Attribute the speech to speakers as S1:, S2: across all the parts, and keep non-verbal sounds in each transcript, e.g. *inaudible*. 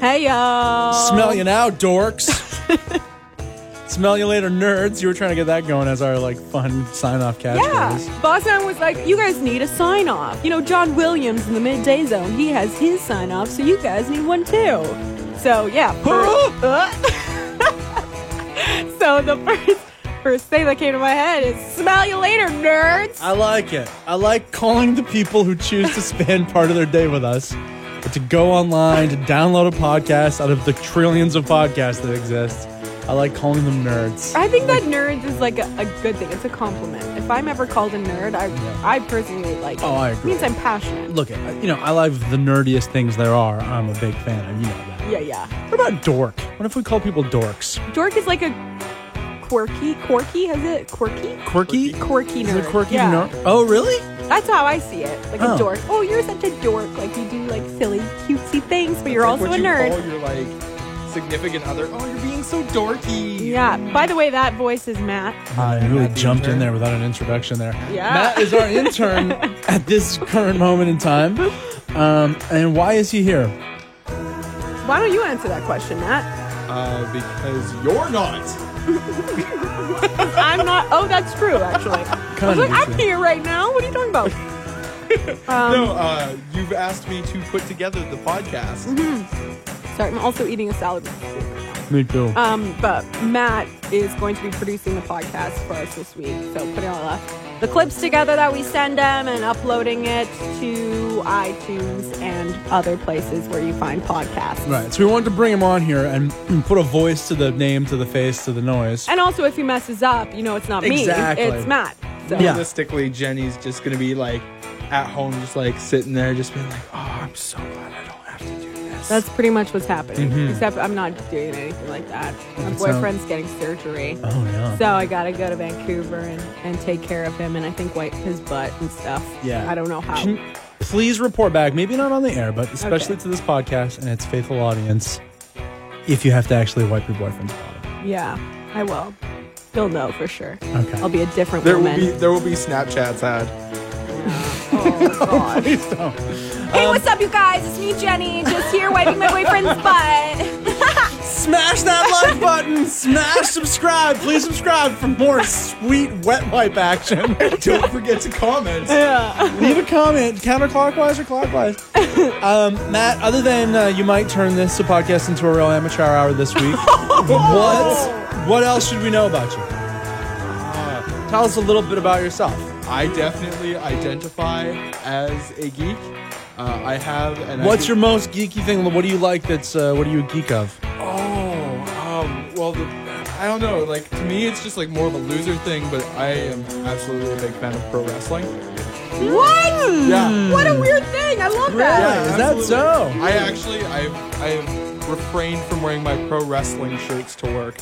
S1: Hey y'all.
S2: Smell you now, dorks. *laughs* Smell you later, nerds. You were trying to get that going as our like fun sign off catchphrase.
S1: Yeah. Boss man was like, you guys need a sign off. You know, John Williams in the midday zone, he has his sign off, so you guys need one too. So yeah. *laughs* for- *laughs* so the first first thing that came to my head is smell you later, nerds.
S2: I like it. I like calling the people who choose to spend part of their day with us to go online to download a podcast out of the trillions of podcasts that exist. I like calling them nerds.
S1: I think that nerds is like a, a good thing. It's a compliment. If I'm ever called a nerd, I I personally like. It.
S2: Oh,
S1: it.
S2: I
S1: It
S2: agree.
S1: means I'm passionate.
S2: Look, you know, I like the nerdiest things there are. I'm a big fan of. You know that.
S1: Yeah, yeah.
S2: What about dork? What if we call people dorks?
S1: Dork is like a quirky, quirky. Has it quirky?
S2: Quirky?
S1: Quirky
S2: Is
S1: nerd.
S2: it quirky
S1: yeah.
S2: nerd? Oh, really?
S1: That's how I see it. Like
S2: Oh.
S1: a dork. Oh, you're such a dork. Like you do like silly, cutesy things, but you're
S3: Like
S1: also
S3: what
S1: a
S3: you
S1: nerd.
S3: Call your like significant other. Oh, you're being so dorky.
S1: Yeah. By the way, that voice is Matt.
S2: I really
S3: Matt the
S2: jumped in
S3: intern.
S2: there without an introduction there.
S1: Yeah.
S2: Matt is our intern *laughs* at this current moment in time. Um, and why is he here?
S1: Why don't you answer that question, Matt?
S3: Uh, because you're not. *laughs*
S1: I'm not. Oh, that's true. Actually, *laughs* I
S2: Kind
S1: was
S2: of
S1: like, I'm here right now. What are you talking about? *laughs* Um,
S3: no, uh, you've asked me to put together the podcast.
S1: Mm-hmm. Sorry, I'm also eating a salad.
S2: Me too.
S1: Um, but Matt is going to be producing the podcast for us this week. So putting all the, the clips together that we send them and uploading it to iTunes and other places where you find podcasts.
S2: right. So we wanted to bring him on here and *clears throat* put a voice to the name, to the face, to the noise.
S1: And also, if he messes up, you know it's not me.
S2: Exactly.
S1: It's Matt. So.
S2: Yeah.
S3: Realistically, Jenny's just gonna be like at home, just like sitting there, just being like, "Oh, I'm so glad I don't have to do this."
S1: That's pretty much what's happening. Except I'm not doing anything like that. My
S2: Mm-hmm.
S1: Boyfriend's getting surgery.
S2: Oh, yeah.
S1: So I gotta go to Vancouver and, and take care of him and I think wipe his butt and stuff.
S2: Yeah.
S1: I don't know how.
S2: Can- please report back, maybe not on the air, but especially
S1: Okay.
S2: to this podcast and its faithful audience, if you have to actually wipe your boyfriend's butt.
S1: Yeah, I will. You'll know for sure.
S2: Okay.
S1: I'll be a different
S3: there will be there will be Snapchats ad.
S1: oh *laughs* god.
S2: Please don't.
S1: hey, what's up, you guys? It's me, Jenny. Just here wiping my boyfriend's *laughs* butt.
S2: Smash that like button. Smash subscribe. Please subscribe for more sweet wet wipe action.
S3: Don't forget to comment. Yeah.
S2: Leave a comment, counterclockwise or clockwise. Um, Matt, other than uh, you might turn this a podcast into a real amateur hour this week, *laughs* what what else should we know about you? Uh, tell us a little bit about yourself.
S3: I definitely identify as a geek. Uh, I have an.
S2: What's your most geeky thing? What do you like? That's uh, what are you a geek of?
S3: Oh, um, well, the, I don't know. Like to me, it's just like more of a loser thing. But I am absolutely a big fan of pro wrestling.
S1: what?
S3: Yeah.
S1: What a weird thing. I love that.
S2: Yeah, is that so?
S3: I actually, I've, I've refrained from wearing my pro wrestling shirts to work.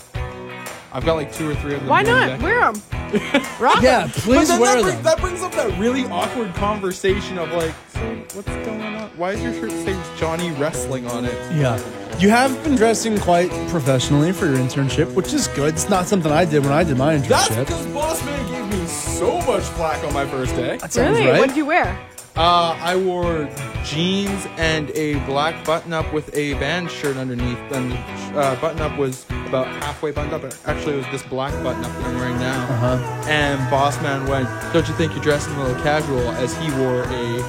S3: I've got like two or three of them.
S1: Why not?
S3: today.
S1: Wear them. *laughs* Rock 'em.
S2: Yeah,
S3: But
S2: please
S3: then
S2: wear
S3: that,
S2: them.
S3: brings, that brings up that really awkward conversation of like, so what's going on? Why does your shirt say Johnny Wrestling on it?
S2: Yeah. You have been dressing quite professionally for your internship, which is good. It's not something I did when I did my internship.
S3: That's
S2: internship.
S3: because Boss Man gave me so much flack on my first day.
S2: That sounds
S1: Really?
S2: right.
S1: What did you wear?
S3: Uh, I wore jeans and a black button-up with a band shirt underneath. And the uh, button-up was about halfway buttoned up. but Actually, it was this black button-up that I'm wearing now.
S2: Uh-huh.
S3: And Boss Man went, "Don't you think you're dressing a little casual?" As he wore a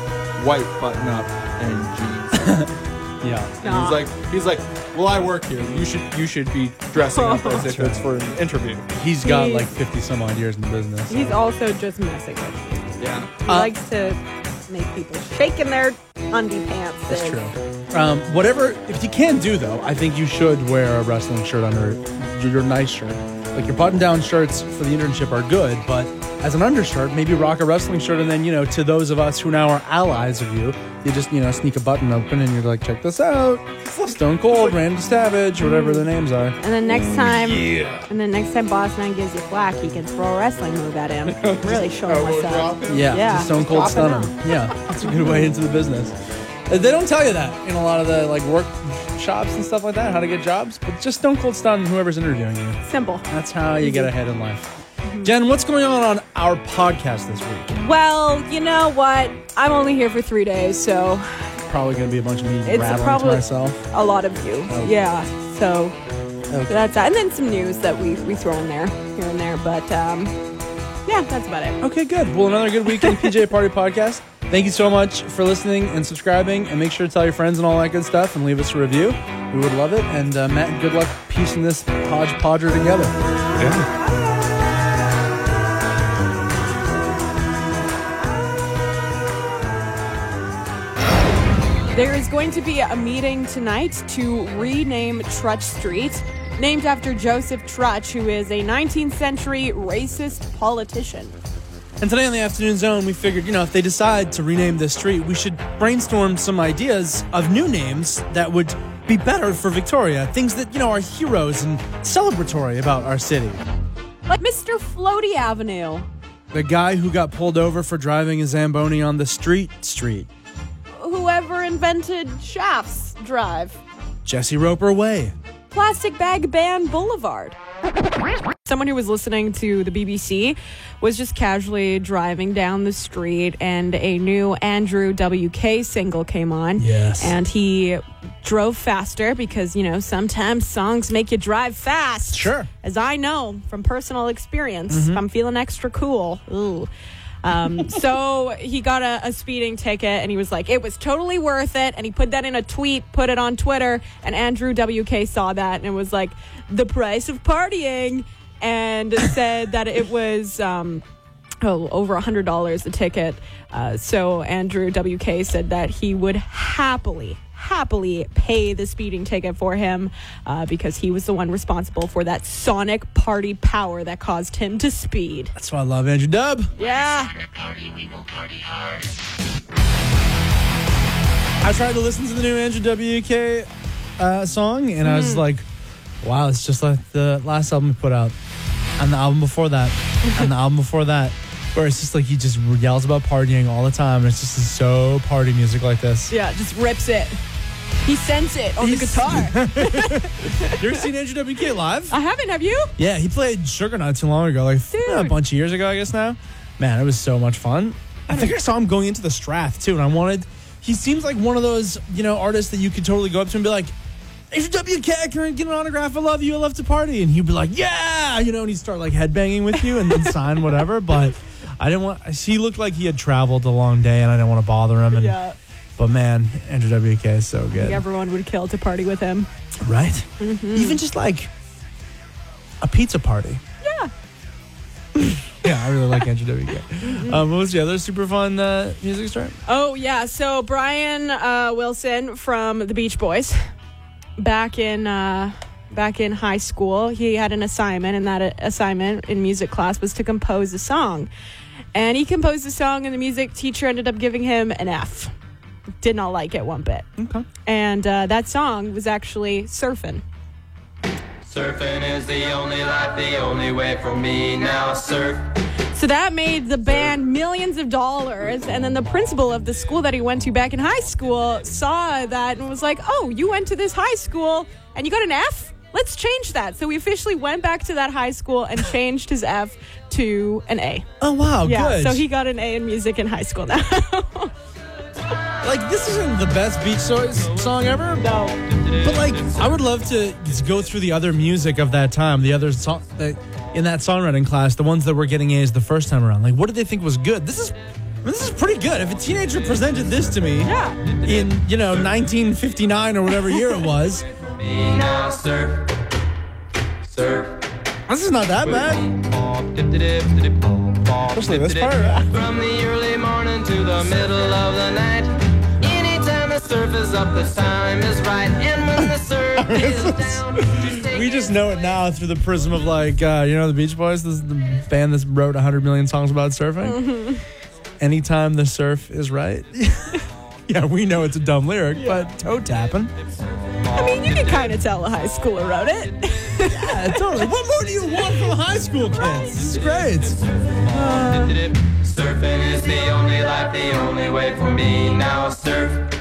S3: white button-up and jeans. *laughs*
S2: Yeah.
S3: And he's like, he's like, "Well, I work here. You should, you should be dressing up as if it's for an interview."
S2: He's got
S1: He's-
S2: like 50 some odd years in the business.
S1: He's also just messing with you.
S3: Yeah.
S1: He
S2: Uh,
S1: likes to make people shake in their undie pants.
S2: That's true. Um, whatever, if you can do though, I think you should wear a wrestling shirt under your, your nice shirt. Like your button-down shirts for the internship are good, but as an undershirt, maybe rock a wrestling shirt, and then you know, to those of us who now are allies of you, you just you know sneak a button open, and you're like, check this out, Stone Cold, Randy Savage, whatever the names are.
S1: And then next time, yeah. and then next time Boss Man gives you flack, you can throw a wrestling move at him. *laughs* really show him what's up.
S2: Yeah,
S1: Yeah.
S2: just Stone Cold stun
S1: out.
S2: him. Yeah, that's a good way into the business. Uh, They don't tell you that in a lot of the like work shops and stuff like that, how to get jobs. But just Stone Cold stun whoever's interviewing you.
S1: Simple.
S2: That's how you get ahead in life. Jen, what's going on on our podcast this week?
S1: Well, you know what? I'm only here for three days, so
S2: probably going to be a bunch of me
S1: It's
S2: rattling
S1: probably-
S2: to myself.
S1: A lot of you. Yeah. So
S2: Okay.
S1: that's that. And then some news that we, we throw in there, here and there. But um, yeah, that's about it.
S2: Okay, good. Well, another good week in the PJ Party Podcast. Thank you so much for listening and subscribing. And make sure to tell your friends and all that good stuff and leave us a review. We would love it. And uh, Matt, good luck piecing this hodgepodger together.
S1: There is going to be a meeting tonight to rename Trutch Street, named after Joseph Trutch, who is a 19th century racist politician.
S2: And today on the Afternoon Zone, we figured, you know, if they decide to rename this street, we should brainstorm some ideas of new names that would be better for Victoria. Things that, you know, are heroes and celebratory about our city.
S1: Like Mr. Floaty Avenue.
S2: The guy who got pulled over for driving a Zamboni on the street street.
S1: Whoever invented Shafts Drive.
S2: Jesse Roper Way.
S1: Plastic Bag Ban Boulevard. Someone who was listening to the BBC was just casually driving down the street and a new Andrew WK single came on.
S2: Yes.
S1: And he drove faster because, you know, sometimes songs make you drive fast.
S2: Sure.
S1: As I know from personal experience, mm-hmm. if I'm feeling extra cool. Ooh. Um, so he got a, a speeding ticket and he was like, it was totally worth it. And he put that in a tweet, put it on Twitter, and Andrew WK saw that and was like, the price of partying, and said that it was. Um, Oh, over a hundred dollars a ticket. Uh, so Andrew WK said that he would happily, happily pay the speeding ticket for him uh, because he was the one responsible for that sonic party power that caused him to speed.
S2: That's why I love Andrew Dub.
S1: Yeah.
S2: I tried to listen to the new Andrew WK uh, song, and I was like, wow, it's just like the last album he put out, and the album before that, *laughs* and the album before that, where it's just like he just yells about partying all the time. And it's just so party music like this.
S1: Yeah, just rips it. He sends it on the guitar. *laughs*
S2: You ever seen Andrew WK live?
S1: I haven't, have you?
S2: Yeah, he played Sugar not too long ago, like
S1: Dude.
S2: a bunch of years ago, I guess now. Man, it was so much fun. I think I saw him going into the Strath too, and I wanted. He seems like one of those, you know, artists that you could totally go up to and be like, "Andrew WK, can I get an autograph? I love you. I love to party." And he'd be like, "Yeah," you know, and he'd start like headbanging with you and then *laughs* sign whatever. But I didn't want. He looked like he had traveled a long day, and I didn't want to bother him. And,
S1: Yeah.
S2: But man, Andrew WK is so good,
S1: everyone would kill to party with him.
S2: right?
S1: Mm-hmm.
S2: Even just like a pizza party.
S1: Yeah. *laughs*
S2: Yeah, I really like Andrew WK. Um, *laughs* what was the other super fun uh, music start?
S1: Oh yeah, so Brian uh, Wilson from the Beach Boys, back in uh, back in high school, he had an assignment, and that uh, assignment in music class was to compose a song, and he composed a song, and the music teacher ended up giving him an F. Did not like it one bit,
S2: Okay.
S1: and uh, that song was actually Surfing.
S4: Surfing is the only life, the only way for me now. Surf.
S1: So that made the band millions of dollars. And then the principal of the school that he went to back in high school saw that and was like, Oh, you went to this high school and you got an F? Let's change that. So we officially went back to that high school and changed his F to an A.
S2: Oh wow,
S1: Yeah.
S2: good.
S1: So he got an A in music in high school now. *laughs*
S2: like this isn't the best Beach Boys song ever,
S1: no.
S2: but like I would love to just go through the other music of that time, the other song that in that songwriting class, the ones that were getting A's the first time around. Like, what did they think was good? This is. I mean, this is pretty good. If a teenager presented this to me
S1: Yeah.
S2: in, you know, 1959 or whatever year it was,
S4: now. Surf. Surf.
S2: this is not that bad. Especially this part.
S4: From the early morning to the middle of the night. Up, the time is right. And when the *laughs* surf is down, just
S2: We just know it now through the prism of like, uh, you know, the Beach Boys, this is the band that wrote 100 million songs about surfing. *laughs* Anytime the surf is right. *laughs* yeah, we know it's a dumb lyric, but toe tapping.
S1: I mean, you can kind of tell a high schooler wrote it.
S2: Yeah, totally. What more do you want from high school kids? This is great.
S4: Surfing is the only life, the only way for me now. Surf.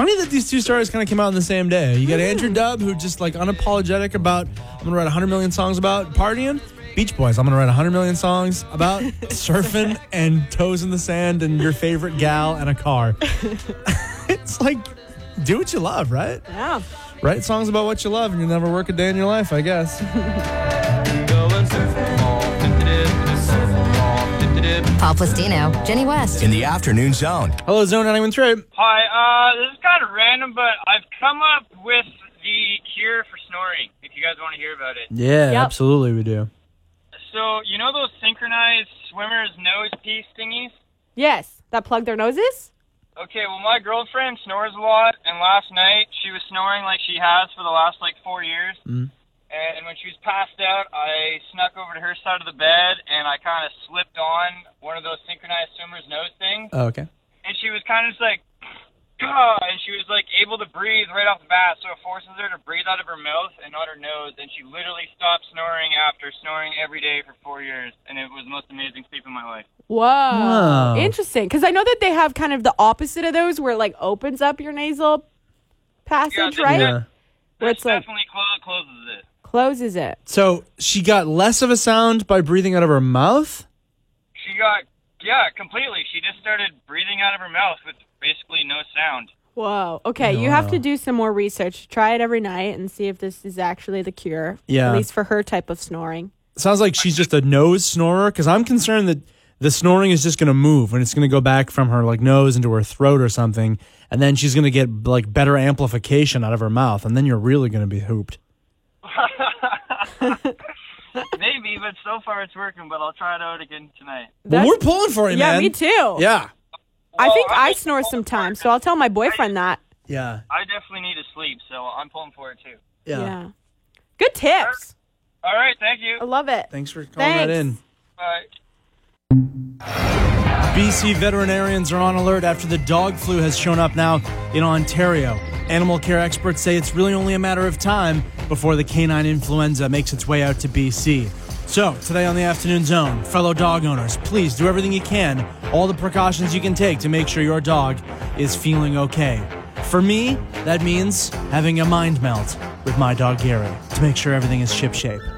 S2: Funny that these two stories kind of came out on the same day. You got Andrew mm. Dubb, who just like unapologetic about, I'm gonna write 100 million songs about partying. Beach Boys, I'm gonna write 100 million songs about *laughs* surfing and toes in the sand and your favorite gal and a car. *laughs* it's like do what you love, right?
S1: Yeah.
S2: Write songs about what you love, and you'll never work a day in your life, I guess. *laughs*
S4: Going surfing all.
S5: Pol Plastino, Jenny West.
S6: In the afternoon zone.
S2: Hello, Zone 91
S7: Hi, uh, this is kind of random, but I've come up with the cure for snoring. If you guys want to hear about it.
S2: Yeah,
S1: Yep.
S2: absolutely, we do.
S7: So you know those synchronized swimmers nose piece thingies?
S1: Yes. That plug their noses?
S7: Okay, well my girlfriend snores a lot, and last night she was snoring like she has for the last like four years.
S2: Mm.
S7: And when she was passed out, I snuck over to her side of the bed and I kind of slipped on one of those synchronized swimmers nose things.
S2: Oh, okay.
S7: and she was kind of just like, *sighs* "Gah," and she was like able to breathe right off the bat, so it forces her to breathe out of her mouth and not her nose, and she literally stopped snoring after snoring every day for four years, and it was the most amazing sleep of my life.
S1: Whoa.
S2: Wow.
S1: Interesting. Because I know that they have kind of the opposite of those where it like opens up your nasal passage,
S7: Yeah,
S1: right?
S2: Yeah.
S1: Where
S7: This
S1: it's like
S7: definitely closes it.
S1: Closes it.
S2: So she got less of a sound by breathing out of her mouth?
S7: She got yeah, completely. She just started breathing out of her mouth with basically no sound.
S1: Whoa. Okay, you have to do some more research. Try it every night and see if this is actually the cure.
S2: Yeah.
S1: At least for her type of snoring.
S2: Sounds like she's just a nose snorer because I'm concerned that the snoring is just going to move and it's going to go back from her like nose into her throat or something. And then she's going to get like better amplification out of her mouth. And then you're really going to be hooped. *laughs*
S7: Maybe, but so far it's working. But I'll try it out again tonight.
S2: Well,
S1: That's-
S2: we're pulling for you, man.
S1: yeah,
S2: man.
S1: me too.
S2: Yeah.
S1: I think
S7: I'm
S1: I snore sometimes, so I'll tell my boyfriend that.
S2: Yeah.
S7: I definitely need to sleep, so I'm pulling for it too.
S2: Yeah.
S1: Yeah. Good tips.
S7: All right, thank you.
S1: I love it.
S2: Thanks for calling that in.
S7: Bye.
S2: BC veterinarians are on alert after the dog flu has shown up now in Ontario. Animal care experts say it's really only a matter of time before the canine influenza makes its way out to BC. So, today on the Afternoon Zone, fellow dog owners, please do everything you can, all the precautions you can take to make sure your dog is feeling okay. For me, that means having a mind melt with my dog Gary to make sure everything is shipshape. *sighs*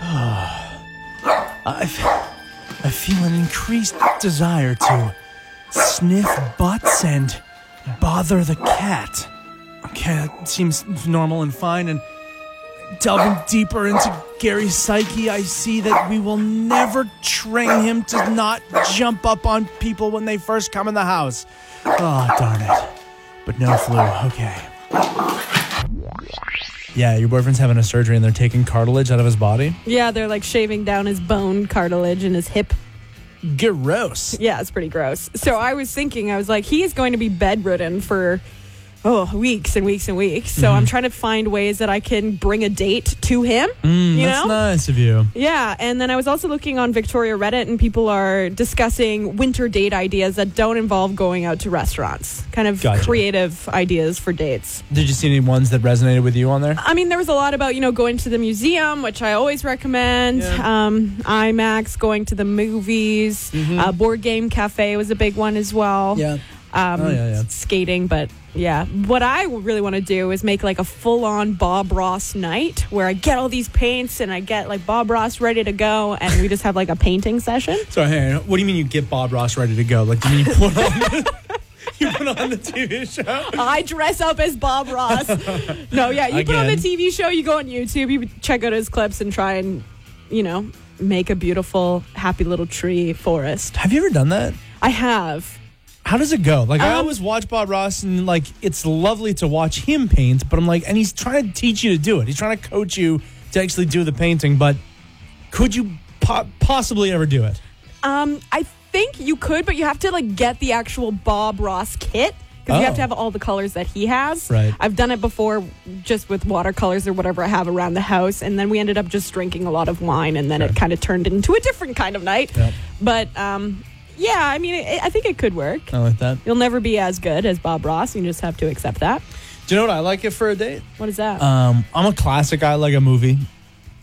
S2: I, f- I feel an increased desire to sniff butts and bother the cat. Seems normal and fine. And delving deeper into Gary's psyche, I see that we will never train him to not jump up on people when they first come in the house. Oh, darn it. But no flu. Okay. Yeah, your boyfriend's having a surgery and they're taking cartilage out of his body.
S1: Yeah, they're like shaving down his bone cartilage and his hip.
S2: Gross.
S1: Yeah, it's pretty gross. So I was thinking, I was like, he is going to be bedridden for oh weeks and weeks and weeks. So I'm trying to find ways that I can bring a date to him.
S2: Mm-hmm. Mm, That's
S1: know?
S2: nice of you.
S1: Yeah, and then I was also looking on Victoria Reddit, and people are discussing winter date ideas that don't involve going out to restaurants. Kind of
S2: Gotcha.
S1: creative ideas for dates.
S2: Did you see any ones that resonated with you on there?
S1: I mean, there was a lot about you know going to the museum, which I always recommend. Um, IMAX, going to the movies, uh, board game cafe was a big one as well.
S2: Yeah.
S1: Um,
S2: Oh, yeah, yeah.
S1: Skating, but yeah, what I really want to do is make like a full-on Bob Ross night where I get all these paints and I get like Bob Ross ready to go, and we just have like a painting session.
S2: So, hey, what do you mean you get Bob Ross ready to go? Like, do you mean you put on *laughs* you put on the TV show?
S1: I dress up as Bob Ross. No, yeah, you put on the TV show, you go on YouTube, you check out his clips, and try and, you know, make a beautiful, happy little tree forest.
S2: Have you ever done that?
S1: I have.
S2: How does it go? Like, I
S1: Um,
S2: always watch Bob Ross, and like, it's lovely to watch him paint, but I'm like, and he's trying to teach you to do it. He's trying to coach you to actually do the painting, but could you po- possibly ever do it?
S1: Um, I think you could, but you have to like get the actual Bob Ross kit because you have
S2: Oh.
S1: to have all the colors that he has.
S2: Right.
S1: I've done it before, just with watercolors or whatever I have around the house, and then we ended up just drinking a lot of wine, and then it kind of turned into a different kind of night.
S2: Yep.
S1: But um, yeah, I mean, it, I think it could work.
S2: I like that.
S1: You'll never be as good as Bob Ross. You just have to accept that.
S2: Do you know what I like it for a date?
S1: What is that?
S2: Um, I'm a classic guy. I like a movie.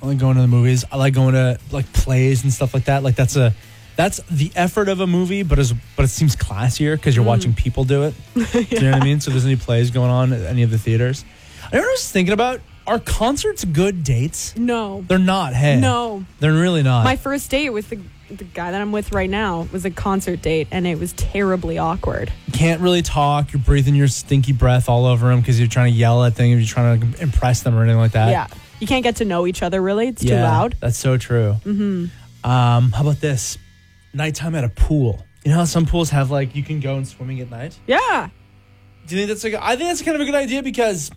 S2: I like going to the movies. I like going to like plays and stuff like that. Like that's a that's the effort of a movie, but as but it seems classier because you're watching people do it. *laughs* Do you know what I mean? So there's any plays going on at any of the theaters. I was thinking about are concerts good dates?
S1: no.
S2: They're not. Hey,
S1: No.
S2: they're really not.
S1: My first date with the the guy that I'm with right now was a concert date, and it was terribly awkward.
S2: Can't really talk. You're breathing your stinky breath all over him because you're trying to yell at things. You're trying to impress them or anything like that.
S1: yeah, you can't get to know each other really. It's too loud.
S2: That's so true. Mm-hmm. Um, how about this? Nighttime at a pool. You know how some pools have like you can go and swimming at night.
S1: Yeah,
S2: Do you think that's like? I think that's kind of a good idea because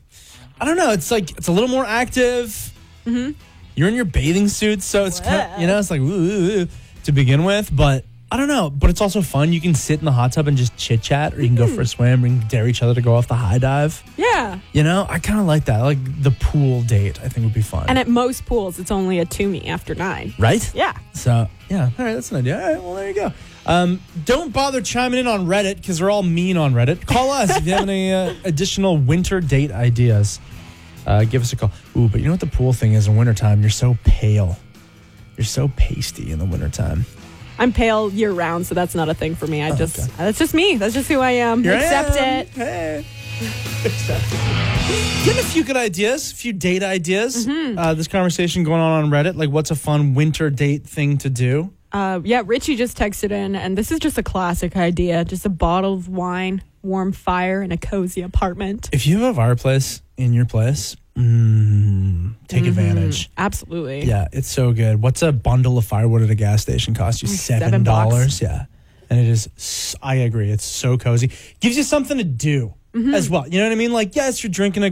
S2: I don't know. It's like it's a little more active. Mm-hmm. You're in your bathing suit, so it's kind of, you know it's like ooh, ooh, ooh, to begin with, but. I don't know, but it's also fun. You can sit in the hot tub and just chit chat, or you can go for a swim, or you can dare each other to go off the high dive.
S1: yeah.
S2: You know, I kind of like that. I like the pool date. I think would be fun.
S1: And at most pools, it's only a to me after nine.
S2: right?
S1: Yeah.
S2: So yeah, all right, that's an idea. All right, well there you go. Um, don't bother chiming in on Reddit because they're all mean on Reddit. Call us if you have any uh, *laughs* additional winter date ideas. Uh, give us a call. Ooh, but you know what the pool thing is in wintertime? You're so pale. You're so pasty in the wintertime.
S1: I'm pale year round, so that's not a thing for me. I just
S2: Oh, okay.
S1: that's just me. That's just who I am.
S2: Here I
S1: Accept
S2: am.
S1: it.
S2: Hey. *laughs* Accept it. Getting a few good ideas, a few date ideas.
S1: Mm-hmm.
S2: Uh, this conversation going on on Reddit, like what's a fun winter date thing to do?
S1: Uh, yeah, Richie just texted in, and this is just a classic idea. Just a bottle of wine, warm fire, and a cozy apartment.
S2: If you have a fireplace in your place, mm, take
S1: Mm-hmm.
S2: advantage.
S1: Absolutely.
S2: Yeah, it's so good. What's a bundle of firewood at a gas station cost you? Seven dollars. Yeah, and it is. I agree. It's so cozy. Gives you something to do
S1: Mm-hmm.
S2: as well. You know what I mean? Like, yes, you're drinking a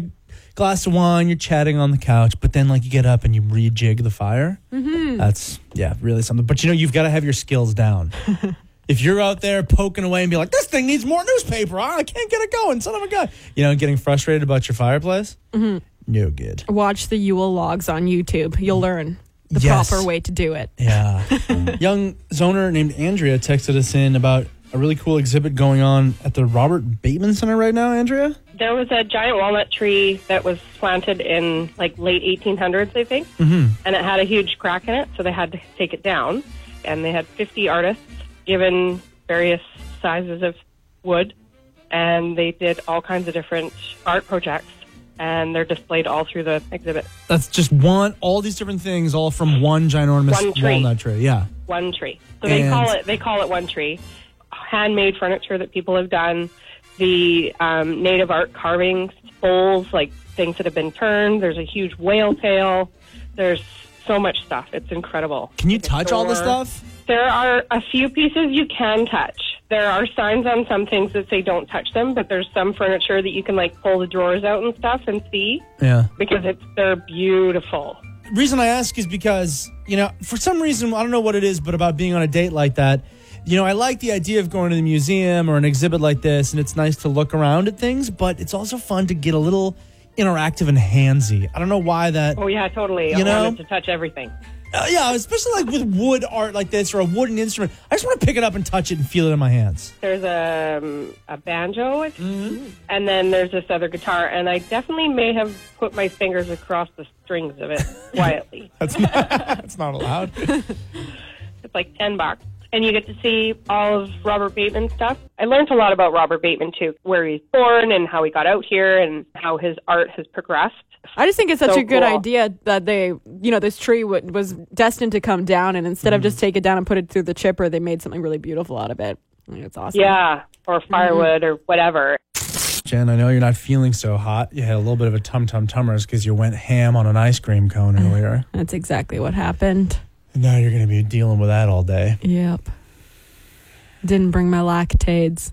S2: glass of wine, you're chatting on the couch, but then like you get up and you rejig the fire. Mm-hmm. That's yeah, really something. But you know, you've got to have your skills down. *laughs* If you're out there poking away and be like, this thing needs more newspaper, I can't get it going, son of a gun. You know, getting frustrated about your fireplace,
S1: Mm-hmm.
S2: no good.
S1: Watch the Yule logs on YouTube. You'll learn the
S2: Yes.
S1: proper way to do it.
S2: Yeah. *laughs* Young zoner named Andrea texted us in about a really cool exhibit going on at the Robert Bateman Center right now, Andrea.
S6: There was a giant walnut tree that was planted in like late 1800s, I think, mm-hmm. and it had a huge crack in it, so they had to take it down. And they had 50 artists given various sizes of wood, and they did all kinds of different art projects, and they're displayed all through the exhibit.
S2: That's just one, all these different things, all from one ginormous
S6: One tree.
S2: walnut tree. Yeah.
S6: One tree. So they
S2: And-
S6: call it they call it one tree. Handmade furniture that people have done, the um, native art carvings, bowls, like things that have been turned. There's a huge whale tail. There's so much stuff. It's incredible.
S2: Can you touch all
S6: the
S2: stuff?
S6: There are a few pieces you can touch. There are signs on some things that say don't touch them, but there's some furniture that you can like pull the drawers out and stuff and see
S2: Yeah.
S6: because it's they're beautiful.
S2: reason I ask is because, you know, for some reason, I don't know what it is, but about being on a date like that, you know, I like the idea of going to the museum or an exhibit like this, and it's nice to look around at things, but it's also fun to get a little interactive and handsy. I don't know why that.
S6: Oh yeah, totally.
S2: You
S6: I
S2: know?
S6: wanted to touch everything.
S2: Uh, yeah, especially like with wood art like this or a wooden instrument. I just want to pick it up and touch it and feel it in my hands.
S6: There's a, um, a banjo,
S2: Mm-hmm.
S6: and then there's this other guitar, and I definitely may have put my fingers across the strings of it quietly. *laughs*
S2: That's not, *laughs* that's not allowed.
S6: it's like ten bucks, and you get to see all of Robert Bateman's stuff. I learned a lot about Robert Bateman too, where he's born and how he got out here, and how his art has progressed.
S1: I just think it's such
S6: So
S1: a good
S6: cool.
S1: idea that they, you know, this tree w- was destined to come down, and instead of
S2: Mm-hmm.
S1: just take it down and put it through the chipper, they made something really beautiful out of it. I think it's awesome.
S6: Yeah, or firewood or whatever.
S2: Jen, I know you're not feeling so hot. You had a little bit of a tum tum tummers because you went ham on an ice cream cone *sighs* earlier.
S1: That's exactly what happened.
S2: Now you're going to be dealing with that all day.
S1: Yep. Didn't bring my lactates.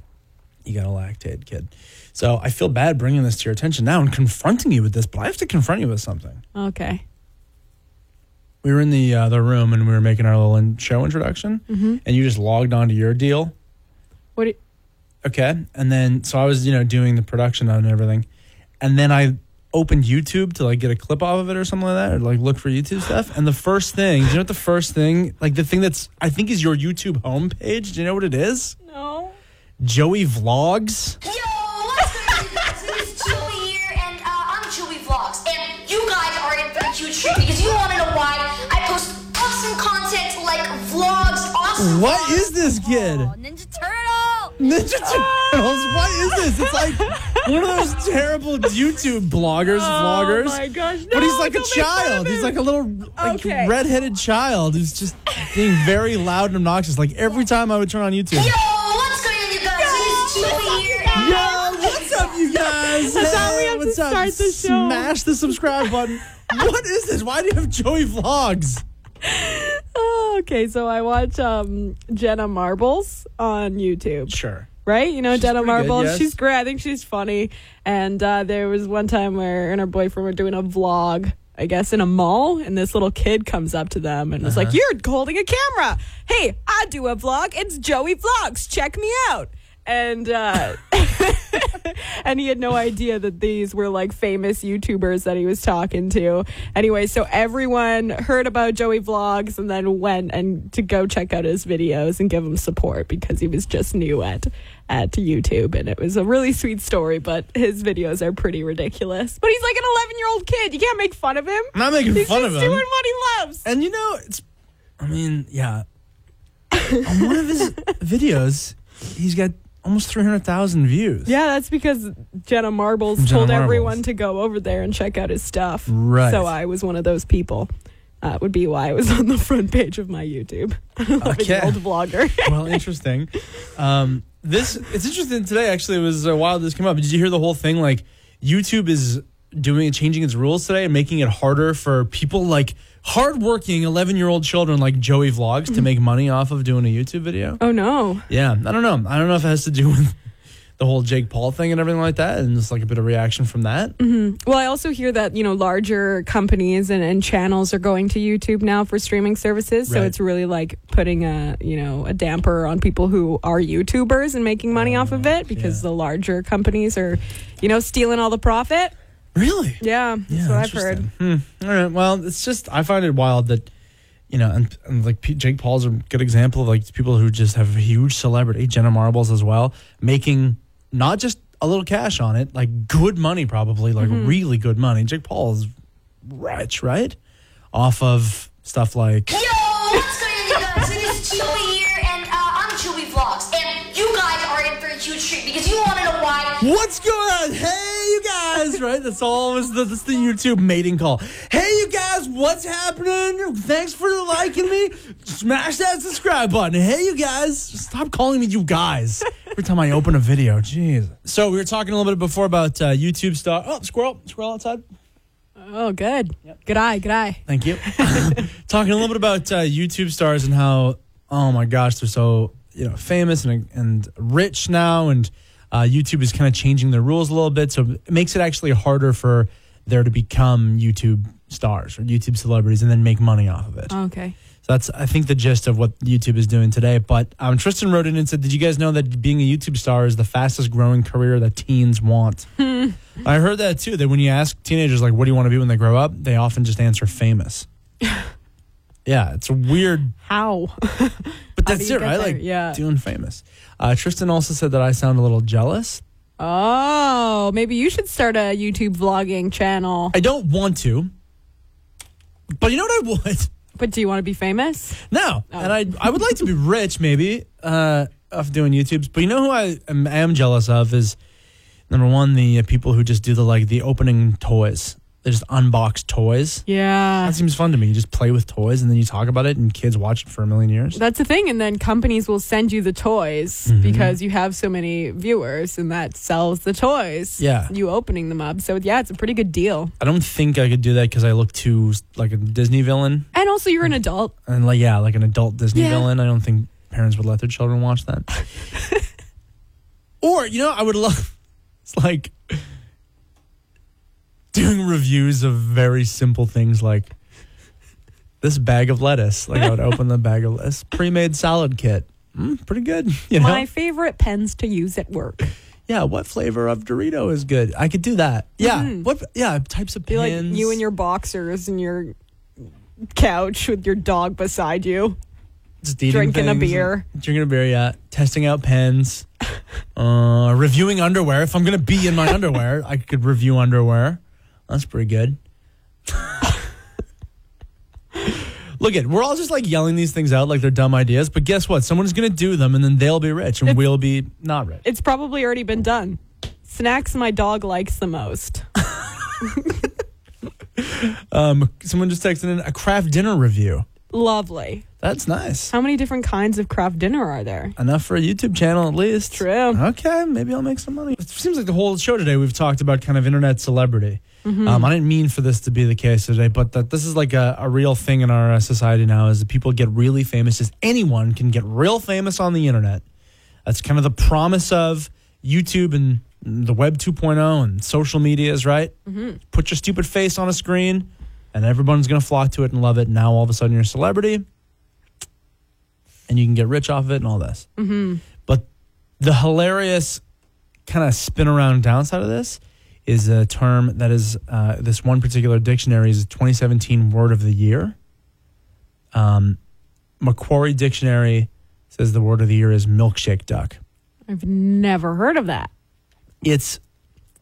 S2: You got a lactate kid. So I feel bad bringing this to your attention now and confronting you with this, but I have to confront you with something.
S1: Okay.
S2: We were in the uh, the room and we were making our little in- show introduction, and you just logged onto your deal.
S1: What? Do
S2: Okay. And then, so I was, you know, doing the production on and everything. And then I opened YouTube to like get a clip off of it or something like that, or like look for YouTube stuff. And the first thing, do you know what the first thing, like the thing that's, I think is your YouTube homepage? Do you know what it is?
S1: no.
S2: Joey Vlogs.
S8: Yo, what's good, guys? It's Joey here, and uh, I'm Joey Vlogs. And you guys are in for a huge treat because you want to know why I post awesome content like vlogs, awesome.
S2: What
S8: vlogs.
S2: is this kid?
S8: Oh, Ninja Turtle.
S2: Ninja Turtles. What is this? It's like One of those terrible YouTube bloggers, vloggers.
S1: Oh my gosh!
S2: but he's like a
S1: don't make fun of
S2: child. He's like a little like
S1: Okay.
S2: redheaded child who's just being very loud and obnoxious. Like every time I would turn on YouTube.
S8: Yo, what's going on, you guys? It's Joey here.
S2: Yo, what's up, you guys?
S1: I thought we
S2: Hey,
S1: had to
S2: what's up?
S1: start the show.
S2: Smash the subscribe button. what is this? Why do you have Joey Vlogs?
S1: Oh, okay, so I watch um, Jenna Marbles on YouTube.
S2: Sure.
S1: Right? You know, Jenna
S2: pretty good,
S1: Marbles.
S2: yes.
S1: She's great. I think she's funny. And uh, there was one time where her and her boyfriend were doing a vlog, I guess, in a mall, and this little kid comes up to them and was
S2: Uh-huh.
S1: like, "You're holding a camera. Hey, I do a vlog. It's Joey Vlogs. Check me out." And uh, *laughs* and he had no idea that these were like famous YouTubers that he was talking to. Anyway, so everyone heard about Joey Vlogs and then went and to go check out his videos and give him support because he was just new at at YouTube and it was a really sweet story, but his videos are pretty ridiculous. But he's like an 11 year old kid. You can't make fun of him.
S2: I'm not making
S1: He's
S2: fun
S1: just
S2: of him.
S1: He's doing what he loves.
S2: And you know, it's. I mean, yeah. On one of his *laughs* videos, he's got almost three hundred thousand views.
S1: Yeah, that's because Jenna Marbles
S2: Jenna
S1: told
S2: Marbles.
S1: everyone to go over there and check out his stuff.
S2: Right.
S1: So I was one of those people. That would be why I was *laughs* on the front page of my YouTube. *laughs*
S2: Okay.
S1: Old vlogger. *laughs*
S2: well, interesting. Um, this it's interesting today. Actually, it was a while this came up. Did you hear the whole thing? Like YouTube is doing changing its rules today and making it harder for people like hardworking 11 year old children like Joey Vlogs to mm-hmm. make money off of doing a YouTube video.
S1: oh no.
S2: Yeah, I don't know. I don't know if it has to do with *laughs* the whole Jake Paul thing and everything like that, and just like a bit of reaction from that. Mm-hmm.
S1: Well, I also hear that, you know, larger companies and, and channels are going to YouTube now for streaming services. So
S2: Right.
S1: it's really like putting a, you know, a damper on people who are YouTubers and making money uh, off of it because
S2: yeah.
S1: the larger companies are, you know, stealing all the profit.
S2: Really?
S1: Yeah, that's
S2: Yeah,
S1: what I've heard.
S2: Hmm. All right. Well, it's just I find it wild that you know, and, and like P- Jake Paul's a good example of like people who just have a huge celebrity, Jenna Marbles as well, making not just a little cash on it, like good money, probably like
S1: Mm-hmm.
S2: really good money. Jake Paul is rich, right? Off of stuff like
S8: Yo, what's going on, you guys? It is Joey here, and uh, I'm Joey Vlogs. And you guys are in for a huge treat because you want to know why.
S2: What's going on? Hey, you guys, right? That's always the, that's the YouTube mating call. Hey, you guys, what's happening? Thanks for liking me. Smash that subscribe button. Hey, you guys, stop calling me you guys every time I open a video. Jeez. So we were talking a little bit before about uh, YouTube stuff. Oh, squirrel, squirrel outside.
S1: Oh, good. Good eye, good eye.
S2: Thank you. *laughs* Talking a little bit about uh, YouTube stars and how, oh my gosh, they're so you know famous and and rich now, and uh, YouTube is kind of changing their rules a little bit, so it makes it actually harder for there to become YouTube stars or YouTube celebrities and then make money off of it.
S1: Okay.
S2: So that's I think the gist of what YouTube is doing today. But um, Tristan wrote in and said, "Did you guys know that being a YouTube star is the fastest growing career that teens want?" *laughs* I heard that too. That when you ask teenagers like, "What do you want to be when they grow up?" they often just answer famous. *laughs* yeah, it's a weird,
S1: How? *laughs*
S2: but that's it, right?
S1: there?
S2: Like
S1: Yeah.
S2: doing famous. Uh, Tristan also said that I sound a little jealous.
S1: oh, maybe you should start a YouTube vlogging channel.
S2: I don't want to, but you know what I would.
S1: But do you want to be famous?
S2: No, and I I would like to be rich, maybe, uh, of doing YouTubes. But you know who I am, am jealous of is number one the uh, people who just do the like the opening toys. They just unbox toys.
S1: Yeah.
S2: That seems fun to me. You just play with toys and then you talk about it, and kids watch it for a million years.
S1: That's the thing. And then companies will send you the toys
S2: Mm-hmm.
S1: because you have so many viewers and that sells the toys.
S2: Yeah.
S1: You opening them up. So, yeah, it's a pretty good deal.
S2: I don't think I could do that because I look too like a Disney villain,
S1: And also, you're an adult.
S2: and like yeah, like an adult Disney
S1: Yeah.
S2: villain. I don't think parents would let their children watch that. *laughs* or you know, I would love it's *laughs* like doing reviews of very simple things like this bag of lettuce. Like I would *laughs* open the bag of lettuce, pre-made salad kit. Mm, pretty good, *laughs* you know.
S1: My favorite pens to use at work.
S2: yeah, what flavor of Dorito is good? I could do that. Yeah, what? Yeah, types of
S1: Be like you and your boxers and your couch with your dog beside you.
S2: Just
S1: drinking a beer.
S2: Drinking a beer, yeah. Testing out pens. *laughs* uh, reviewing underwear. If I'm going to be in my underwear, I could review underwear. That's pretty good. Look at, we're all just like yelling these things out like they're dumb ideas, but guess what? Someone's going to do them and then they'll be rich and we'll be not rich.
S1: It's probably already been done. Snacks my dog likes the most. *laughs*
S2: Um, someone just texted in a Kraft Dinner review.
S1: Lovely.
S2: That's nice.
S1: How many different kinds of Kraft Dinner are there?
S2: Enough for a YouTube channel at least.
S1: True.
S2: Okay, maybe I'll make some money. It seems like the whole show today we've talked about kind of internet celebrity. Um, I didn't mean for this to be the case today, but that this is like a, a real thing in our uh, society now is that people get really famous. Is anyone can get real famous on the internet. That's kind of the promise of YouTube and the web 2.0 and social medias, right? Mm-hmm. Put your stupid face on a screen and everyone's going to flock to it and love it. Now all of a sudden you're a celebrity and you can get rich off of it and all this. Mm-hmm. But the hilarious kind of spin around downside of this is a term that is uh, this one particular dictionary is 2017 word of the year. Um, Macquarie Dictionary says the word of the year is milkshake duck.
S1: I've never heard of that.
S2: It's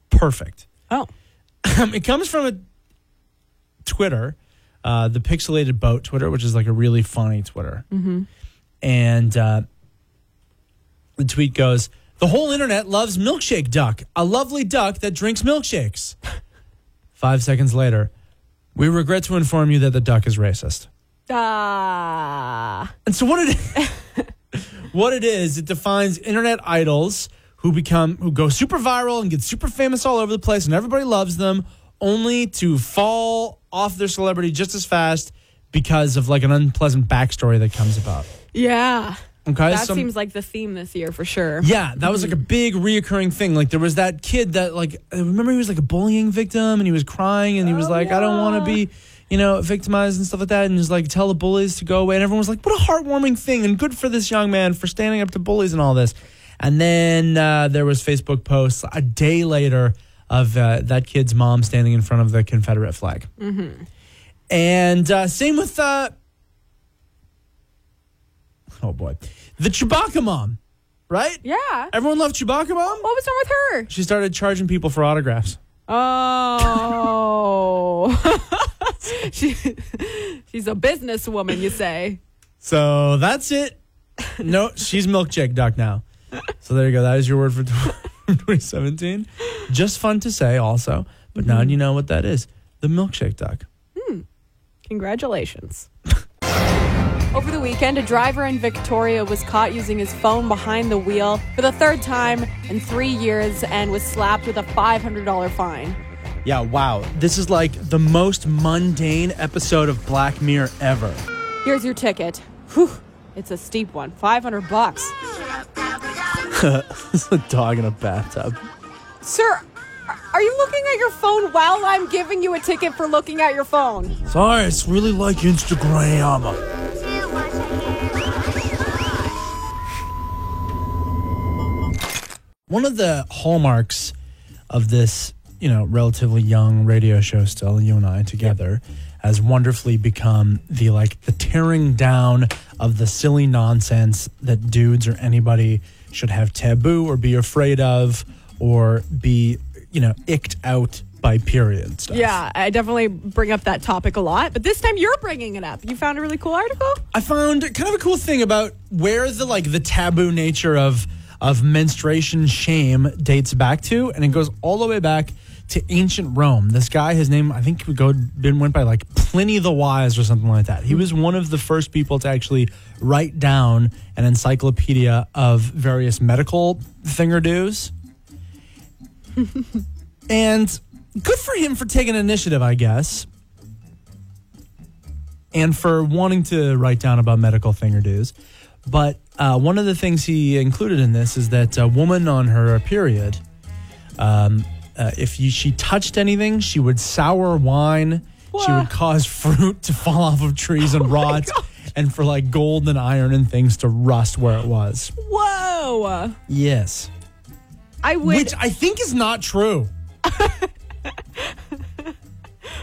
S2: perfect.
S1: Oh. *laughs*
S2: It comes from a Twitter, uh, the Pixelated Boat Twitter, which is like a really funny Twitter. Mm-hmm. And uh, the tweet goes, "The whole internet loves milkshake duck, a lovely duck that drinks milkshakes." Five seconds later, we regret to inform you that the duck is racist.
S1: Ah.
S2: And so what it *laughs* what it is, it defines internet idols who become who go super viral and get super famous all over the place and everybody loves them only to fall off their celebrity just as fast because of like an unpleasant backstory that comes about.
S1: yeah.
S2: Okay.
S1: That
S2: some-
S1: seems like the theme this year for sure.
S2: yeah, that was like a big reoccurring thing. Like there was that kid that like I remember he was like a bullying victim and he was crying and he was like, I don't want to be, you know, victimized and stuff like that. And just like tell the bullies to go away. And everyone was like, what a heartwarming thing and good for this young man for standing up to bullies and all this. And then uh, there was Facebook posts a day later of uh, that kid's mom standing in front of the Confederate flag. Mm-hmm. And uh, same with uh, oh boy, the Chewbacca mom, right?
S1: Yeah.
S2: Everyone loved Chewbacca mom.
S1: What was wrong with her?
S2: She started charging people for autographs.
S1: Oh. *laughs* she, she's a businesswoman, you say.
S2: So that's it. No, she's milkshake duck now. So there you go. That is your word for 2017. Just fun to say, also. But now you know what that is. The milkshake duck. Hmm.
S1: Congratulations. Over the weekend, a driver in Victoria was caught using his phone behind the wheel for the third time in three years and was slapped with a $500 fine.
S2: Yeah, wow. This is like the most mundane episode of Black Mirror ever.
S1: Here's your ticket. Whew, it's a steep one. 500 bucks. *laughs*
S2: It's a dog in a bathtub.
S1: Sir, are you looking at your phone while I'm giving you a ticket for looking at your phone?
S2: Sorry, it's really like Instagram. One of the hallmarks of this, you know, relatively young radio show still, you and I together, has wonderfully become the like the tearing down of the silly nonsense that dudes or anybody should have taboo or be afraid of or be, you know, icked out by period stuff.
S1: Yeah, I definitely bring up that topic a lot, but this time you're bringing it up. You found a really cool article?
S2: I found kind of a cool thing about where the like the taboo nature of of menstruation shame dates back to, and it goes all the way back to ancient Rome. This guy, his name I think would go been went by like Pliny the Wise or something like that. He was one of the first people to actually write down an encyclopedia of various medical thingerdoos. *laughs* and good for him for taking initiative, I guess and for wanting to write down about medical thingerdoos. But uh, one of the things he included in this is that a woman on her period, um, uh, if you, she touched anything, she would sour wine. She would cause fruit to fall off of trees and *laughs* rot, and for like gold and iron and things to rust where it was.
S1: Whoa!
S2: Yes,
S1: I would,
S2: which I think is not true. *laughs*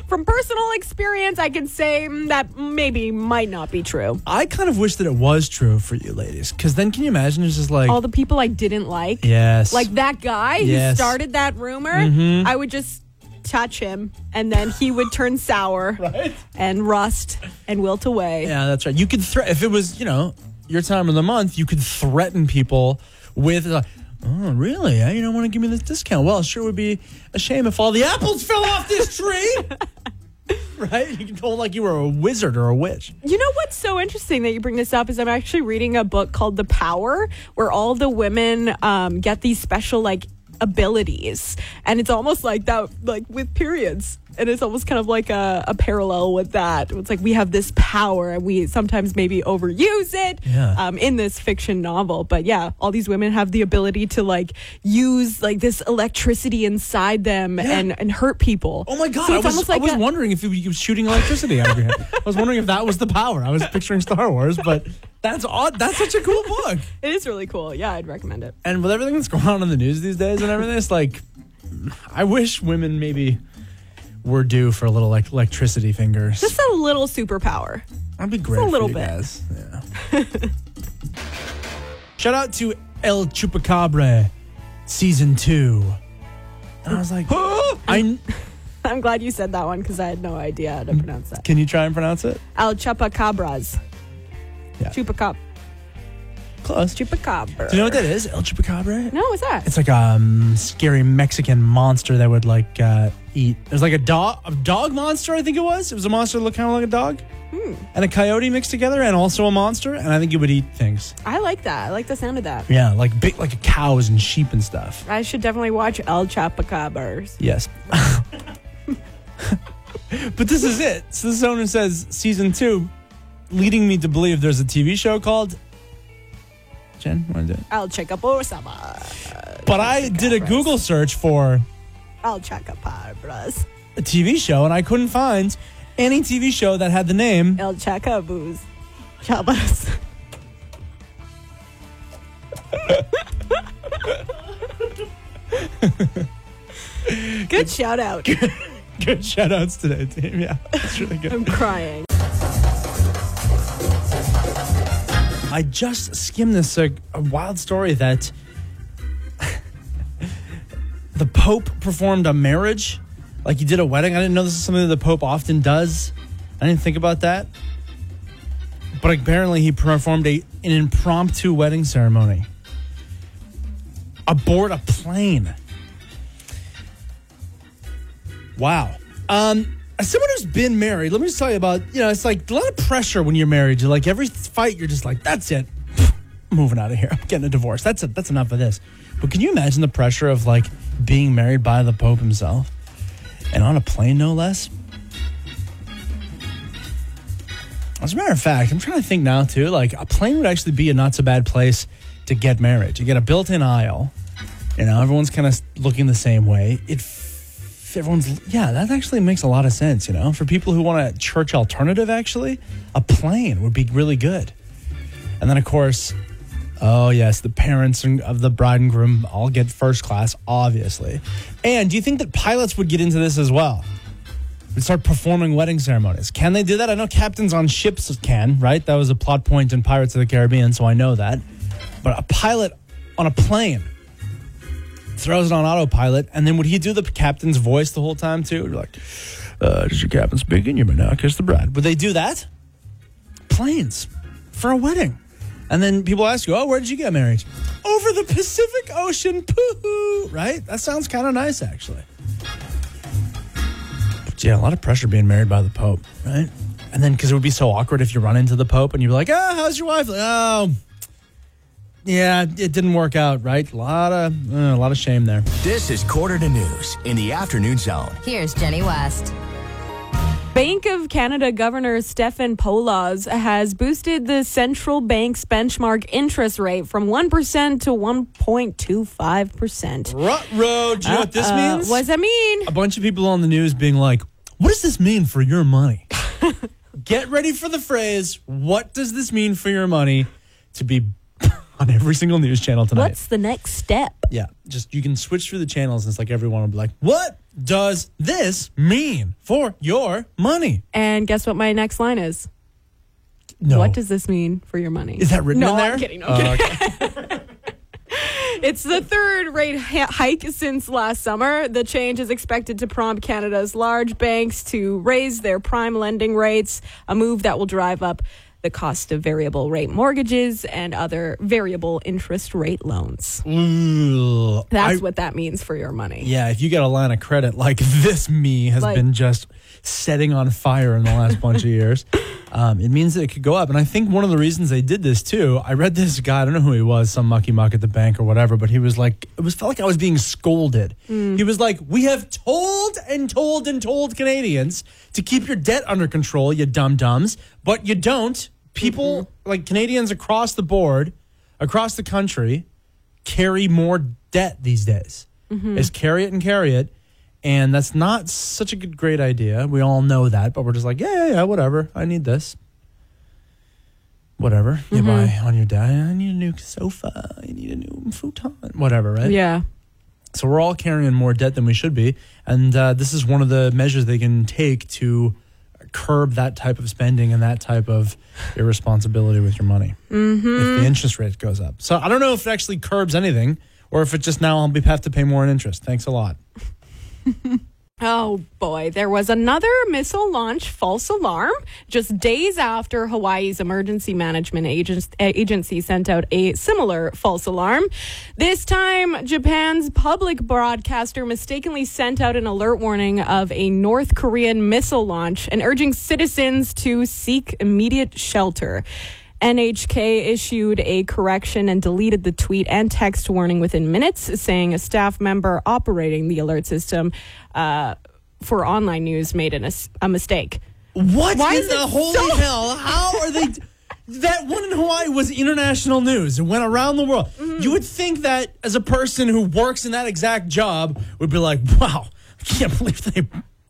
S1: from personal experience, I can say that maybe might not be true.
S2: I kind of wish that it was true for you ladies, because then can you imagine it's just like
S1: All the people I didn't like,
S2: yes,
S1: like that guy who started that rumor,
S2: Mhm.
S1: I would just touch him and then he would turn sour *laughs* and rust and wilt away.
S2: Yeah, that's right. You could threat if it was, you know, your time of the month, you could threaten people with uh, Oh, really? Eh? You don't want to give me this discount? Well, it sure would be a shame if all the apples fell off this tree. *laughs* right? You can told like you were a wizard or a witch.
S1: You know what's so interesting that you bring this up is I'm actually reading a book called The Power, where all the women um, get these special like abilities, and it's almost like that, like with periods. And it's almost kind of like a, a parallel with that. It's like we have this power, and we sometimes maybe overuse it
S2: Yeah.
S1: um, in this fiction novel. But yeah, all these women have the ability to like use like this electricity inside them and, and hurt people.
S2: Oh my god!
S1: So
S2: I was,
S1: like
S2: I was
S1: a-
S2: wondering if you were shooting electricity out of your head. I was wondering if that was the power. I was picturing Star Wars, but that's odd. That's such a cool book. *laughs*
S1: It is really cool. Yeah, I'd recommend it.
S2: And with everything that's going on in the news these days and everything, it's like I wish women maybe were due for a little like electricity fingers.
S1: Just a little superpower.
S2: That'd be great.
S1: a
S2: for
S1: little bit.
S2: guys. Yeah. *laughs* Shout out to El Chupacabra, season two. And I was like, *gasps* I *laughs*
S1: I'm glad you said that one because I had no idea how to pronounce that.
S2: can you try and pronounce it?
S1: Al Chupacabras.
S2: Yeah.
S1: Chupacab.
S2: Close.
S1: Chupacabra.
S2: Do you know what that is? El Chupacabra.
S1: No, what's that?
S2: It's like a um, scary Mexican monster that would like uh, eat. was like a dog, a dog monster. I think it was. It was a monster that looked kind of like a dog, and a coyote mixed together, and also a monster. And I think it would eat things.
S1: I like that. I like the sound of that.
S2: Yeah, like big, like cows and sheep and stuff.
S1: I should definitely watch El Chupacabras.
S2: Yes. *laughs* but this is it. So this owner says season two, leading me to believe there's a TV show called. Jen, want to do it?
S1: El Chupacabras.
S2: But I did a Google search for
S1: El Chupacabras.
S2: a TV show, and I couldn't find any TV show that had the name.
S1: El Chacabus. Chabas. Good shout out.
S2: Good shout outs today, team. Yeah, that's really good.
S1: I'm crying.
S2: I just skimmed this a, a wild story that the Pope performed a marriage, like he did a wedding. I didn't know this is something that the Pope often does. I didn't think about that. But apparently, he performed a an impromptu wedding ceremony aboard a plane. Wow. Um, as someone who's been married, let me just tell you about, you know, it's like a lot of pressure when you're married. You're like every fight, you're just like, that's it. *laughs* Moving out of here. I'm getting a divorce. That's it. That's enough of this. But can you imagine the pressure of like being married by the Pope himself? And on a plane, no less? As a matter of fact, I'm trying to think now too. Like a plane would actually be a not so bad place to get married. You get a built-in aisle. You know, everyone's kind of looking the same way. It everyone's yeah, that actually makes a lot of sense. You know, for people who want a church alternative, actually, a plane would be really good. And then of course, oh yes, the parents of the bride and groom all get first class, obviously. And do you think that pilots would get into this as well? and start performing wedding ceremonies. Can they do that? I know captains on ships can, right? That was a plot point in Pirates of the Caribbean, so I know that. But a pilot on a plane throws it on autopilot, and then would he do the captain's voice the whole time too? Like, uh, "This is your captain speaking. You may now kiss the bride." Would they do that? Planes for a wedding, and then people ask you, "Oh, where did you get married?" Over the Pacific Ocean. Pooh, right? That sounds kind of nice, actually. But yeah, a lot of pressure being married by the Pope, right? And then because it would be so awkward if you run into the Pope and you're like, "Oh, how's your wife?" Like, oh, yeah, it didn't work out, right? A lot of uh, a lot of shame there.
S9: This is Quarter to News in the afternoon zone.
S5: Here's Jenny West.
S1: Bank of Canada Governor Stephen Poloz has boosted the central bank's benchmark interest rate from 1% to 1.25%.
S2: Ruh-roh. Do you know what this
S1: Uh,
S2: means?
S1: What does that mean?
S2: a bunch of people on the news being like, "What does this mean for your money?" *laughs* Get ready for the phrase, "What does this mean for your money?" to be on every single news channel tonight.
S1: What's the next step?
S2: Yeah, just you can switch through the channels and it's like everyone will be like, "What does this mean for your money?"
S1: And guess what my next line is?
S2: No.
S1: What does this mean for your money?
S2: Is that written
S1: no,
S2: in there?
S1: I'm kidding. No,
S2: Oh,
S1: I'm kidding. Oh, *laughs* *laughs* it's the third rate hike since last summer. The change is expected to prompt Canada's large banks to raise their prime lending rates, a move that will drive up the cost of variable rate mortgages and other variable interest rate loans. That's
S2: I-
S1: what that means for your money.
S2: Yeah, if you get a line of credit like *laughs* this, me has
S1: Like-
S2: been just setting on fire in the last bunch of years. *laughs* Um, it means that it could go up, and I think one of the reasons they did this too. I read this guy. I don't know who he was, some mucky muck at the bank or whatever, but he was like, it was felt like I was being scolded. Mm. He was like, "We have told and told and told Canadians to keep your debt under control, you dumb dumbs, but you don't." People mm-hmm. like Canadians across the board, across the country, carry more debt these days. Mm-hmm. Is carry it and carry it. And that's not such a good, great idea. We all know that, but we're just like, yeah, yeah, yeah, whatever. I need this. Whatever. You buy on your debt. I need a new sofa. I need a new futon. Whatever, right?
S1: Yeah.
S2: So we're all carrying more debt than we should be. And uh, this is one of the measures they can take to curb that type of spending and that type of irresponsibility with your money if the interest rate goes up. So I don't know if it actually curbs anything or if it just now I'll be have to pay more in interest. Thanks a lot. *laughs*
S1: Oh boy, there was another missile launch false alarm just days after Hawaii's emergency management agency sent out a similar false alarm. This time, Japan's public broadcaster mistakenly sent out an alert warning of a North Korean missile launch and urging citizens to seek immediate shelter. NHK issued a correction and deleted the tweet and text warning within minutes, saying a staff member operating the alert system uh, for online news made an, a mistake.
S2: What
S1: Why
S2: in
S1: is
S2: the holy
S1: so-
S2: hell? How are they? that one in Hawaii was international news. It went around the world.
S1: Mm-hmm.
S2: You would think that as a person who works in that exact job would be like, wow, I can't believe they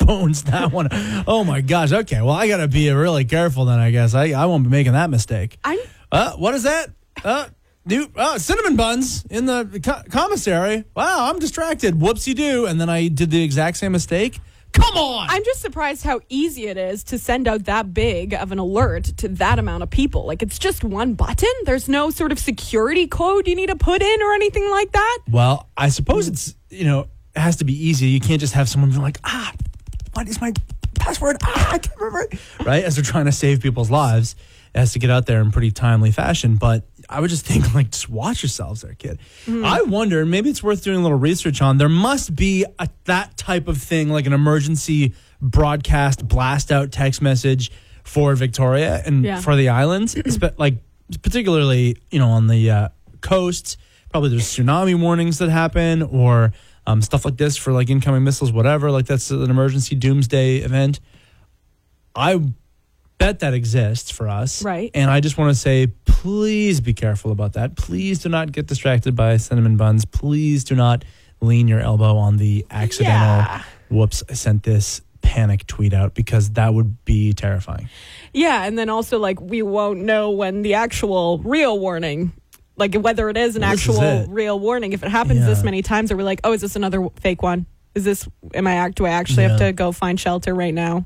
S2: bones *laughs* that one. Oh my gosh. Okay, well, I got to be really careful then, I guess. I, I won't be making that mistake.
S1: I'm
S2: Uh, what is that? Uh, new uh, cinnamon buns in the co- commissary. Wow, I'm distracted. Whoopsie doo. And then I did the exact same mistake. Come on.
S1: I'm just surprised how easy it is to send out that big of an alert to that amount of people. Like it's just one button. There's no sort of security code you need to put in or anything like that.
S2: Well, I suppose it's you know it has to be easy. You can't just have someone be like, ah, what is my password? Ah, *laughs* I can't remember. it." Right, as they're trying to save people's lives, it has to get out there in pretty timely fashion. But I would just *laughs* think like, just watch yourselves, there, kid. I wonder, maybe it's worth doing a little research on. There must be a, that type of thing, like an emergency broadcast blast out text message for Victoria and
S1: Yeah.
S2: for the islands, *clears throat* like particularly you know on the uh, coast. Probably there's tsunami warnings that happen or um, stuff like this for like incoming missiles, whatever. Like that's an emergency doomsday event. I bet that exists for us,
S1: Right.
S2: And I just want to say, please be careful about that. Please do not get distracted by cinnamon buns. Please do not lean your elbow on the accidental.
S1: Yeah.
S2: Whoops! I sent this panic tweet out because that would be terrifying.
S1: Yeah, and then also like we won't know when the actual real warning, like whether it is an actual
S2: it.
S1: real warning. If it happens this many times, are we like, oh, is this another fake one? Is this? Am I act? Do I actually have to go find shelter right now?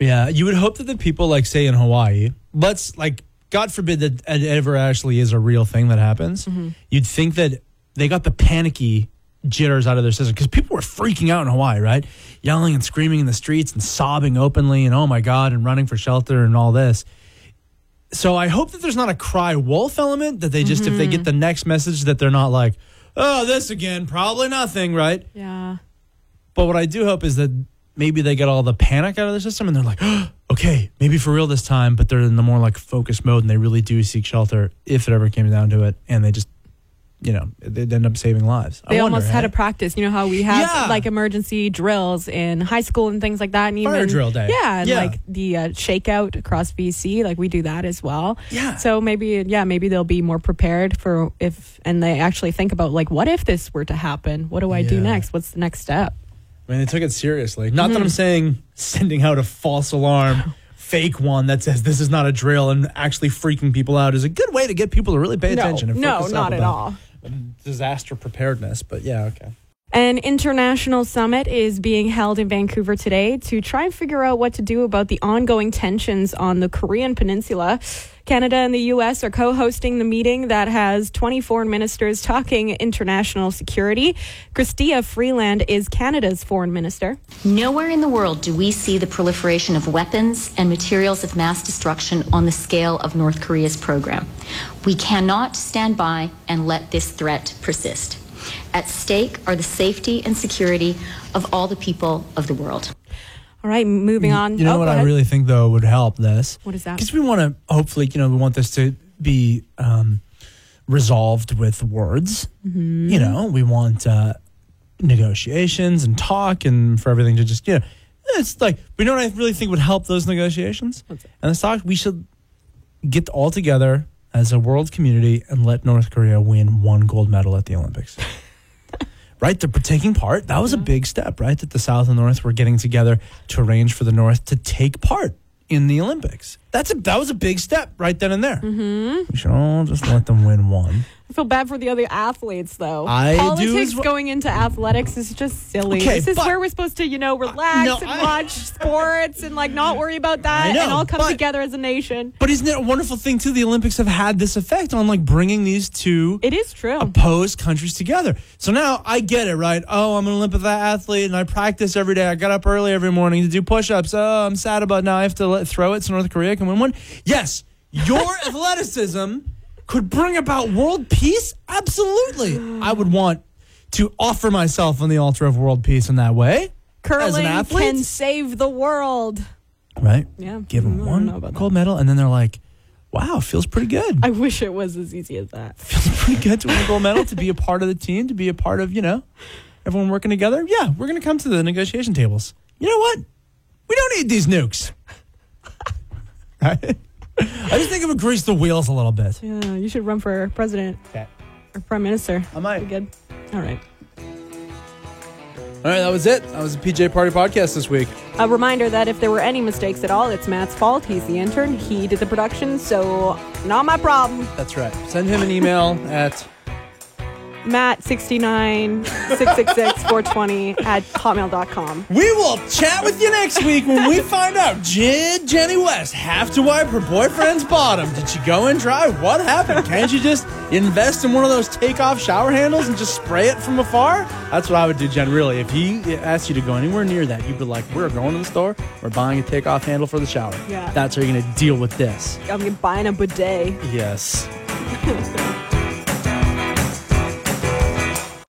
S2: Yeah, you would hope that the people like say in Hawaii, let's like God forbid that it ever actually is a real thing that happens. Mm-hmm. You'd think that they got the panicky jitters out of their system because people were freaking out in Hawaii, right? Yelling and screaming in the streets and sobbing openly and oh my god and running for shelter and all this. So I hope that there's not a cry wolf element that they just if they get mm-hmm. the next message that they're not like, oh this again, probably nothing, right?
S1: Yeah.
S2: But what I do hope is that maybe they get all the panic out of the system and they're like, *gasps* okay, maybe for real this time, but they're in the more like focused mode and they really do seek shelter if it ever came down to it. And they just, you know, they'd end up saving lives. I
S1: They
S2: wonder,
S1: almost had
S2: hey?
S1: to practice. You know how we have
S2: Yeah.
S1: like emergency drills in high school and things like that. And
S2: Fire
S1: even,
S2: drill day.
S1: Yeah, and
S2: Yeah.
S1: like the uh, shakeout across BC, like we do that as well.
S2: Yeah.
S1: So maybe, yeah, maybe they'll be more prepared for if, and they actually think about like, what if this were to happen? What do I do next? What's the next step?
S2: I mean, they took it seriously. Not
S1: Mm-hmm.
S2: that I'm saying sending out a false alarm, *laughs* fake one that says this is not a drill and actually freaking people out is a good way to get people to really pay
S1: No,
S2: attention. And
S1: no,
S2: focus up
S1: not at all.
S2: Disaster preparedness, but yeah, okay.
S1: An international summit is being held in Vancouver today to try and figure out what to do about the ongoing tensions on the Korean Peninsula. Canada and the U.S. are co hosting the meeting that has 20 foreign ministers talking international security. Chrystia Freeland is Canada's foreign minister.
S10: Nowhere in the world do we see the proliferation of weapons and materials of mass destruction on the scale of North Korea's program. We cannot stand by and let this threat persist. At stake are the safety and security of all the people of the world.
S1: All right, moving on.
S2: You know
S1: Oh,
S2: what I really think though would help this?
S1: What is that?
S2: Because we want to hopefully, you know, we want this to be um, resolved with words.
S1: Mm-hmm.
S2: You know, we want uh, negotiations and talk, and for everything to just you know, it's like. But you know what I really think would help those negotiations and this talk? We should get all together as a world community and let North Korea win one gold medal at the Olympics. *laughs* right? They're taking part. That was a big step, right? That the South and North were getting together to arrange for the North to take part in the Olympics. That's a that was a big step right then and there.
S1: Mm-hmm.
S2: We should all just let them win one.
S1: I feel bad for the other athletes, though.
S2: I do
S1: Politics
S2: as well.
S1: going into athletics is just silly.
S2: Okay,
S1: this is
S2: but-
S1: where we're supposed to, you know, relax
S2: no,
S1: and
S2: I-
S1: watch *laughs* sports and like not worry about that
S2: know,
S1: and all come
S2: but-
S1: together as a nation.
S2: But isn't it a wonderful thing too? The Olympics have had this effect on like bringing these two
S1: It is true.
S2: opposed countries together. So now I get it, right? Oh, I'm an Olympic athlete and I practice every day. I got up early every morning to do push-ups. Oh, I'm sad about now I have to let, throw it so North Korea can win one. Yes, your *laughs* athleticism could bring about world peace. Absolutely, I would want to offer myself on the altar of world peace in that way. as an
S1: Curling
S2: athlete,
S1: can save the world.
S2: right?
S1: Yeah,
S2: Give them
S1: don't
S2: one
S1: know about
S2: gold medal, and then they're like, "Wow, feels pretty good."
S1: I wish it was as easy as that.
S2: feels pretty good to win a gold medal, to be a part of the team, to be a part of, you know, everyone working together. Yeah, we're going to come to the negotiation tables. You know what? We don't need these nukes. Right? I just think it would grease the wheels a little bit.
S1: Yeah, you should run for president
S2: Okay.
S1: or prime minister.
S2: I might.
S1: Be good. All right.
S2: All right, that was it. That was the PJ Party podcast this week.
S1: A reminder that if there were any mistakes at all, it's Matt's fault. He's the intern. He did the production, so not my problem.
S2: That's right. Send him an email at
S1: Matt 69 666 420 at hotmail.com.
S2: We will chat with you next week when we find out did Jenny West have to wipe her boyfriend's bottom? Did she go in dry? What happened? Can't you just invest in one of those takeoff shower handles and just spray it from afar? That's what I would do, Jen. Really, if he asked you to go anywhere near that, you'd be like, "We're going to the store. We're buying a takeoff handle for the shower."
S1: Yeah.
S2: That's how you're going to deal with this.
S1: I'm buying a bidet.
S2: Yes. *laughs*